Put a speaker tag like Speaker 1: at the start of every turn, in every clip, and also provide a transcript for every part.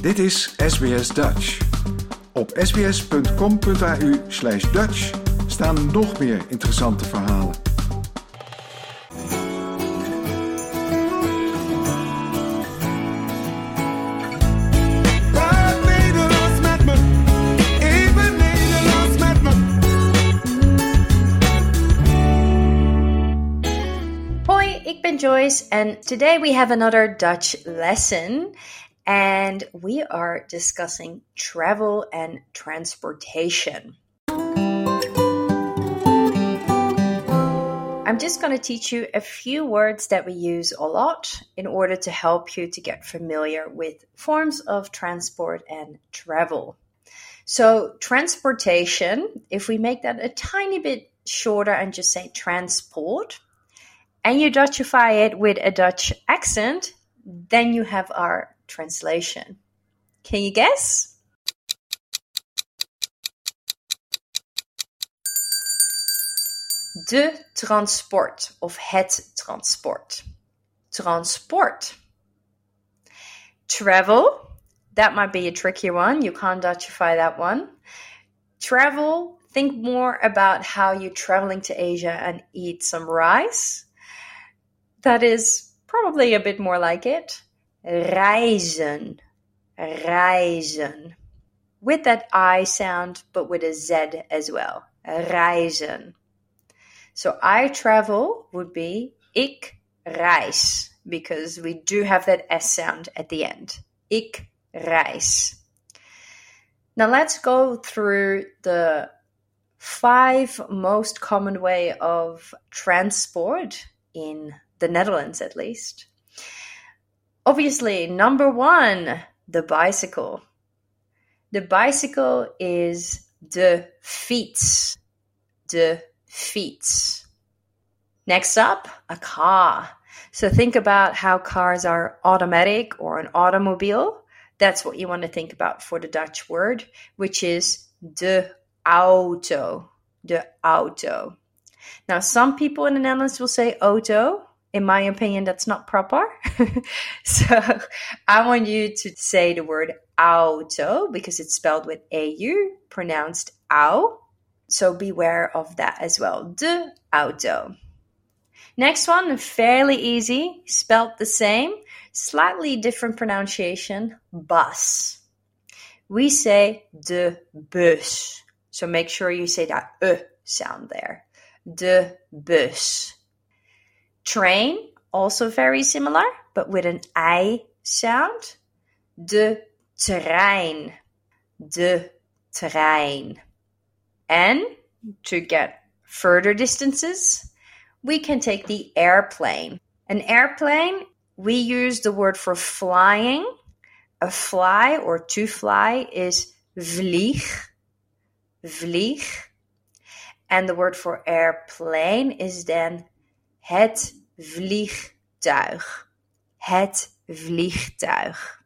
Speaker 1: Dit is SBS Dutch. Op sbs.com.au slash Dutch staan nog meer interessante verhalen.
Speaker 2: Waar Nederlands met me, even Nederlands met me.
Speaker 3: Hoi, ik ben Joyce, and today we have another Dutch lesson. And we are discussing travel and transportation. I'm just going to teach you a few words that we use a lot in order to help you to get familiar with forms of transport and travel. So, transportation, if we make that a tiny bit shorter and just say transport, and you Dutchify it with a Dutch accent, then you have our translation. Can you guess? De transport of het transport. Transport. Travel. That might be a tricky one. You can't Dutchify that one. Travel. Think more about how you're traveling to Asia and eat some rice. That is probably a bit more like it. Reizen. Reizen. With that I sound, but with a Z as well. Reizen. So I travel would be ik reis, because we do have that S sound at the end. Ik reis. Now let's go through the five most common way of transport in the Netherlands at least. Obviously, number one, the bicycle. The bicycle is de fiets. De fiets. Next up, a car. So think about how cars are automatic or an automobile. That's what you want to think about for the Dutch word, which is de auto. De auto. Now, some people in the Netherlands will say auto. In my opinion, that's not proper. so I want you to say the word auto because it's spelled with AU, pronounced au. So beware of that as well. De auto. Next one, fairly easy, spelled the same, slightly different pronunciation, bus. We say de bus. So make sure you say that e sound there. De bus. Train, also very similar, but with an I sound. De trein. De trein. And to get further distances, we can take the airplane. An airplane, we use the word for flying. A fly or to fly is vlieg. Vlieg. And the word for airplane is then het vliegtuig. Het vliegtuig.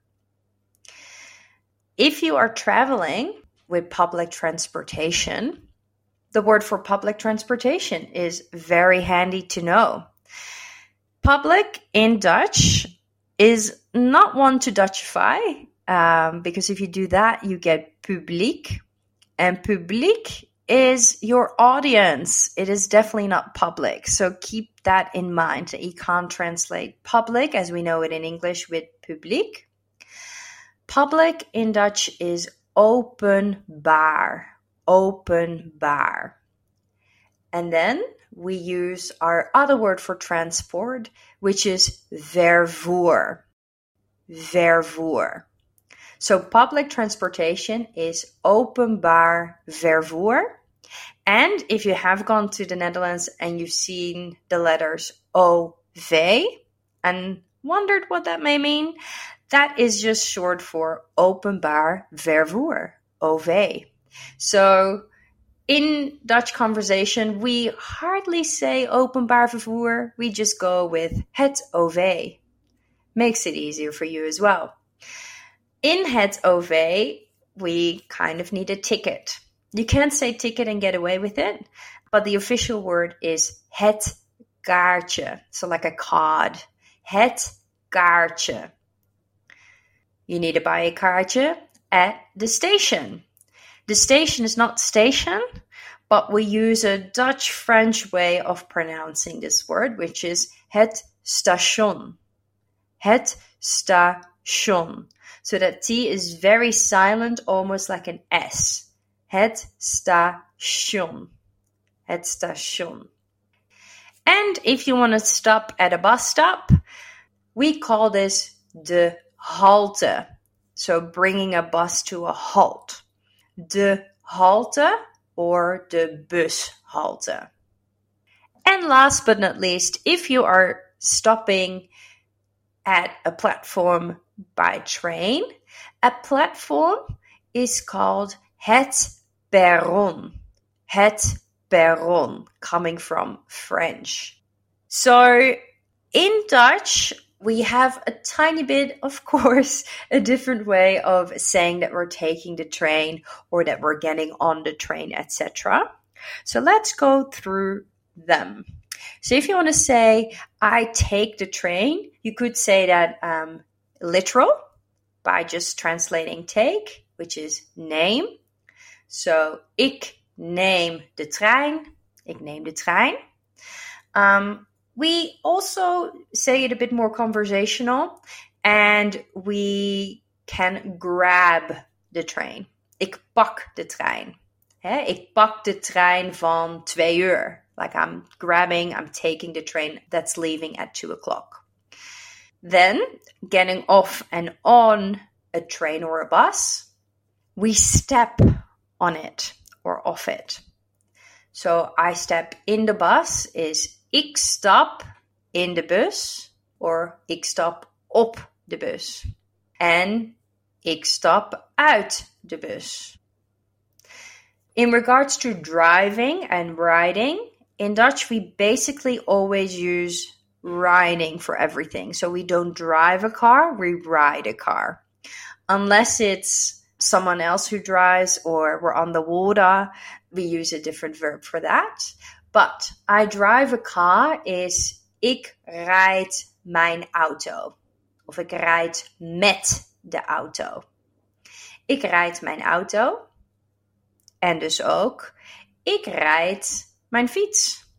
Speaker 3: If you are traveling with public transportation, the word for public transportation is very handy to know. Public in Dutch is not one to Dutchify, um, because if you do that, you get publiek. And publiek is your audience. It is definitely not public. So keep that in mind. You can't translate public as we know it in English with publiek. Public in Dutch is openbaar. Openbaar. And then we use our other word for transport, which is vervoer. Vervoer. So public transportation is openbaar vervoer. And if you have gone to the Netherlands and you've seen the letters OV and wondered what that may mean, that is just short for openbaar vervoer, OV. So in Dutch conversation, we hardly say openbaar vervoer. We just go with het OV. Makes it easier for you as well. In het OV, we kind of need a ticket. You can't say ticket and get away with it, but the official word is het kaartje. So like a card. Het kaartje. you need to buy a kaartje at the station. The station is not station, but we use a Dutch French way of pronouncing this word, which is het station. Het station. So that T is very silent, almost like an S. Het station. Het station. And if you want to stop at a bus stop, we call this de halte. So bringing a bus to a halt. De halte or de bushalte. And last but not least, if you are stopping at a platform by train, a platform is called het perron. Het perron, coming from French. So in Dutch, we have a tiny bit, of course, a different way of saying that we're taking the train or that we're getting on the train, etc. So let's go through them. So if you want to say, I take the train, you could say that um, literal by just translating take, which is name. So, ik neem de trein. Ik neem de trein. Um, we also say it a bit more conversational and we can grab the train. Ik pak de trein. He, ik pak de trein van twee uur. Like I'm grabbing, I'm taking the train that's leaving at two o'clock. Then, getting off and on a train or a bus, we step on it or off it. So I step in the bus is ik stap in de bus or ik stap op de bus. En ik stap uit de bus. In regards to driving and riding, in Dutch we basically always use riding for everything. So we don't drive a car, we ride a car. Unless it's someone else who drives or we're on the water, we use a different verb for that. But I drive a car is ik rijd mijn auto. Of ik rijd met de auto. Ik rijd mijn auto. En dus ook, ik rijd mijn fiets.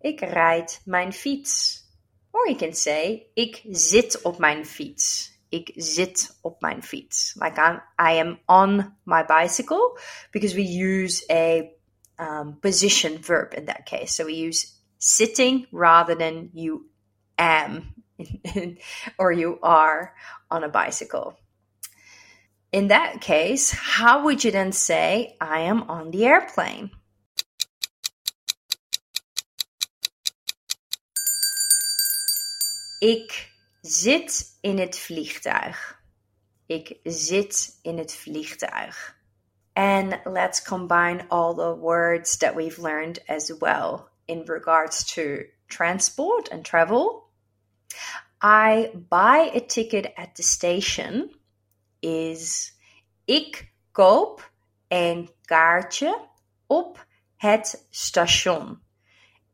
Speaker 3: Ik rijd mijn fiets. Or you can say, ik zit op mijn fiets. Ik zit op mijn fiets. Like I'm, I am on my bicycle because we use a um, position verb in that case. So we use sitting rather than you am or you are on a bicycle. In that case, how would you then say, I am on the airplane? Ik zit in het vliegtuig. Ik zit in het vliegtuig. And let's combine all the words that we've learned as well in regards to transport and travel. I buy a ticket at the station is ik koop een kaartje op het station.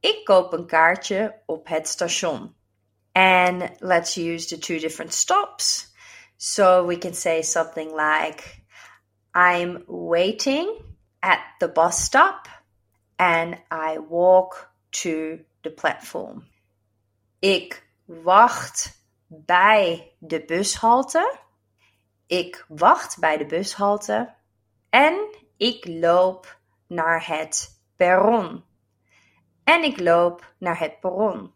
Speaker 3: Ik koop een kaartje op het station. And let's use the two different stops. So we can say something like I'm waiting at the bus stop and I walk to the platform. Ik wacht bij de bushalte. Ik wacht bij de bushalte. En ik loop naar het perron. En ik loop naar het perron.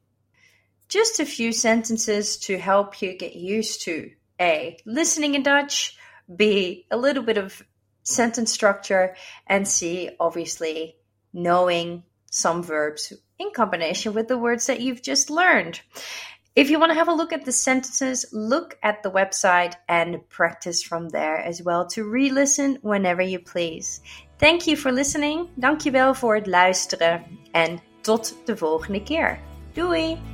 Speaker 3: Just a few sentences to help you get used to A. Listening in Dutch B, a little bit of sentence structure, and C, obviously knowing some verbs in combination with the words that you've just learned. If you want to have a look at the sentences, look at the website and practice from there as well to re listen whenever you please. Thank you for listening. Dankjewel voor het luisteren. En tot de volgende keer. Doei!